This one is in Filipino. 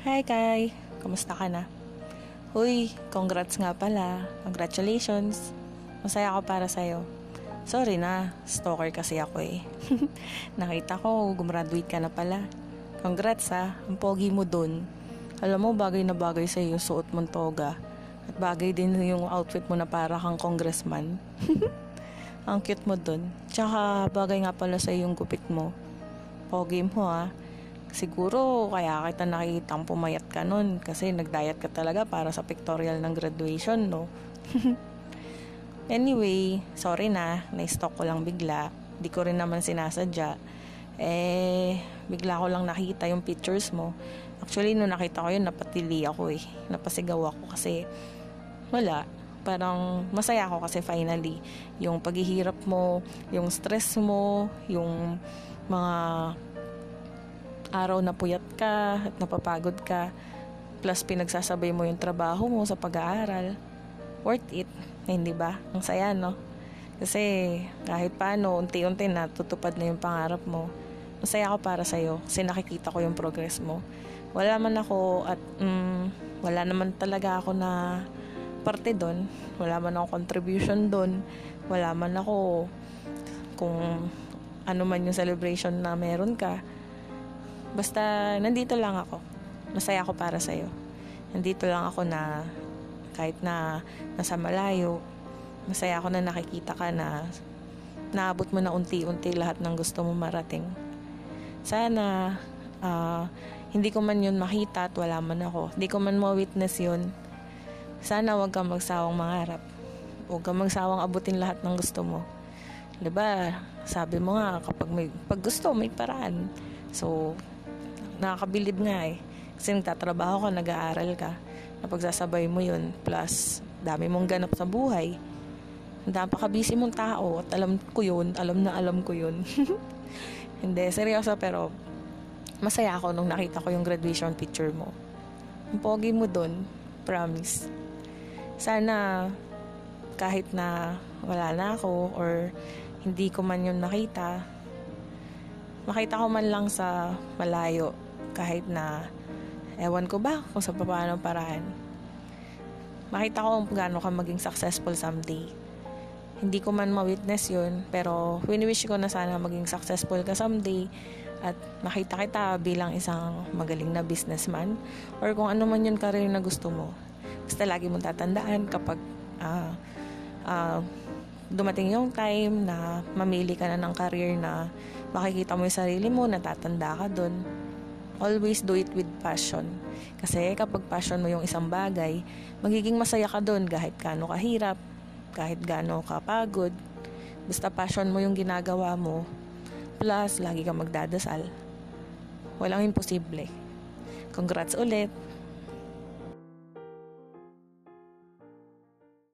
Hi, Kai. Kamusta ka na? Uy, congrats nga pala. Congratulations. Masaya ako para sa'yo. Sorry na, stalker kasi ako eh. Nakita ko, gumraduate ka na pala. Congrats ha, ang pogi mo dun. Alam mo, bagay na bagay sa yung suot mong toga. At bagay din yung outfit mo na para kang congressman. ang cute mo dun. Tsaka bagay nga pala sa yung gupit mo. Pogi mo ha. Siguro kaya kita nakikitang pumayat ka nun kasi nagdiet ka talaga para sa pictorial ng graduation, no? anyway, sorry na, na-stalk ko lang bigla. Di ko rin naman sinasadya. Eh, bigla ko lang nakita yung pictures mo. Actually, nung nakita ko yun, napatili ako eh. Napasigaw ako kasi wala. Parang masaya ako kasi finally, yung paghihirap mo, yung stress mo, yung mga araw na puyat ka at napapagod ka, plus pinagsasabay mo yung trabaho mo sa pag-aaral, worth it, hindi ba? Ang saya, no? Kasi kahit paano, unti-unti na tutupad na yung pangarap mo. Masaya ako para sa'yo kasi nakikita ko yung progress mo. Wala man ako at mm, wala naman talaga ako na parte doon. Wala man ako contribution doon. Wala man ako kung ano man yung celebration na meron ka Basta, nandito lang ako. Masaya ako para sa'yo. Nandito lang ako na kahit na nasa malayo, masaya ako na nakikita ka na naabot mo na unti-unti lahat ng gusto mo marating. Sana, uh, hindi ko man yun makita at wala man ako. Hindi ko man ma-witness yun. Sana wag kang magsawang mangarap. Huwag kang magsawang abutin lahat ng gusto mo. 'Di ba? Sabi mo nga kapag may pag gusto may paraan. So, nakakabilib nga eh. Kasi nagtatrabaho ka, nag-aaral ka. Napagsasabay mo yun. Plus, dami mong ganap sa buhay. Napaka-busy mong tao. At alam ko yun. Alam na alam ko yun. Hindi, seryoso pero masaya ako nung nakita ko yung graduation picture mo. Ang pogi mo dun. Promise. Sana kahit na wala na ako or hindi ko man yun nakita, makita ko man lang sa malayo kahit na ewan ko ba kung sa paano paraan. Makita ko kung gaano ka maging successful someday. Hindi ko man ma-witness yun, pero wini-wish ko na sana maging successful ka someday at makita kita bilang isang magaling na businessman or kung ano man yung career na gusto mo. Basta lagi mong tatandaan kapag uh, uh, dumating yung time na mamili ka na ng career na makikita mo yung sarili mo, natatanda ka dun always do it with passion. Kasi kapag passion mo yung isang bagay, magiging masaya ka doon kahit gaano kahirap, kahit gaano kapagod. Basta passion mo yung ginagawa mo, plus lagi kang magdadasal. Walang imposible. Congrats ulit.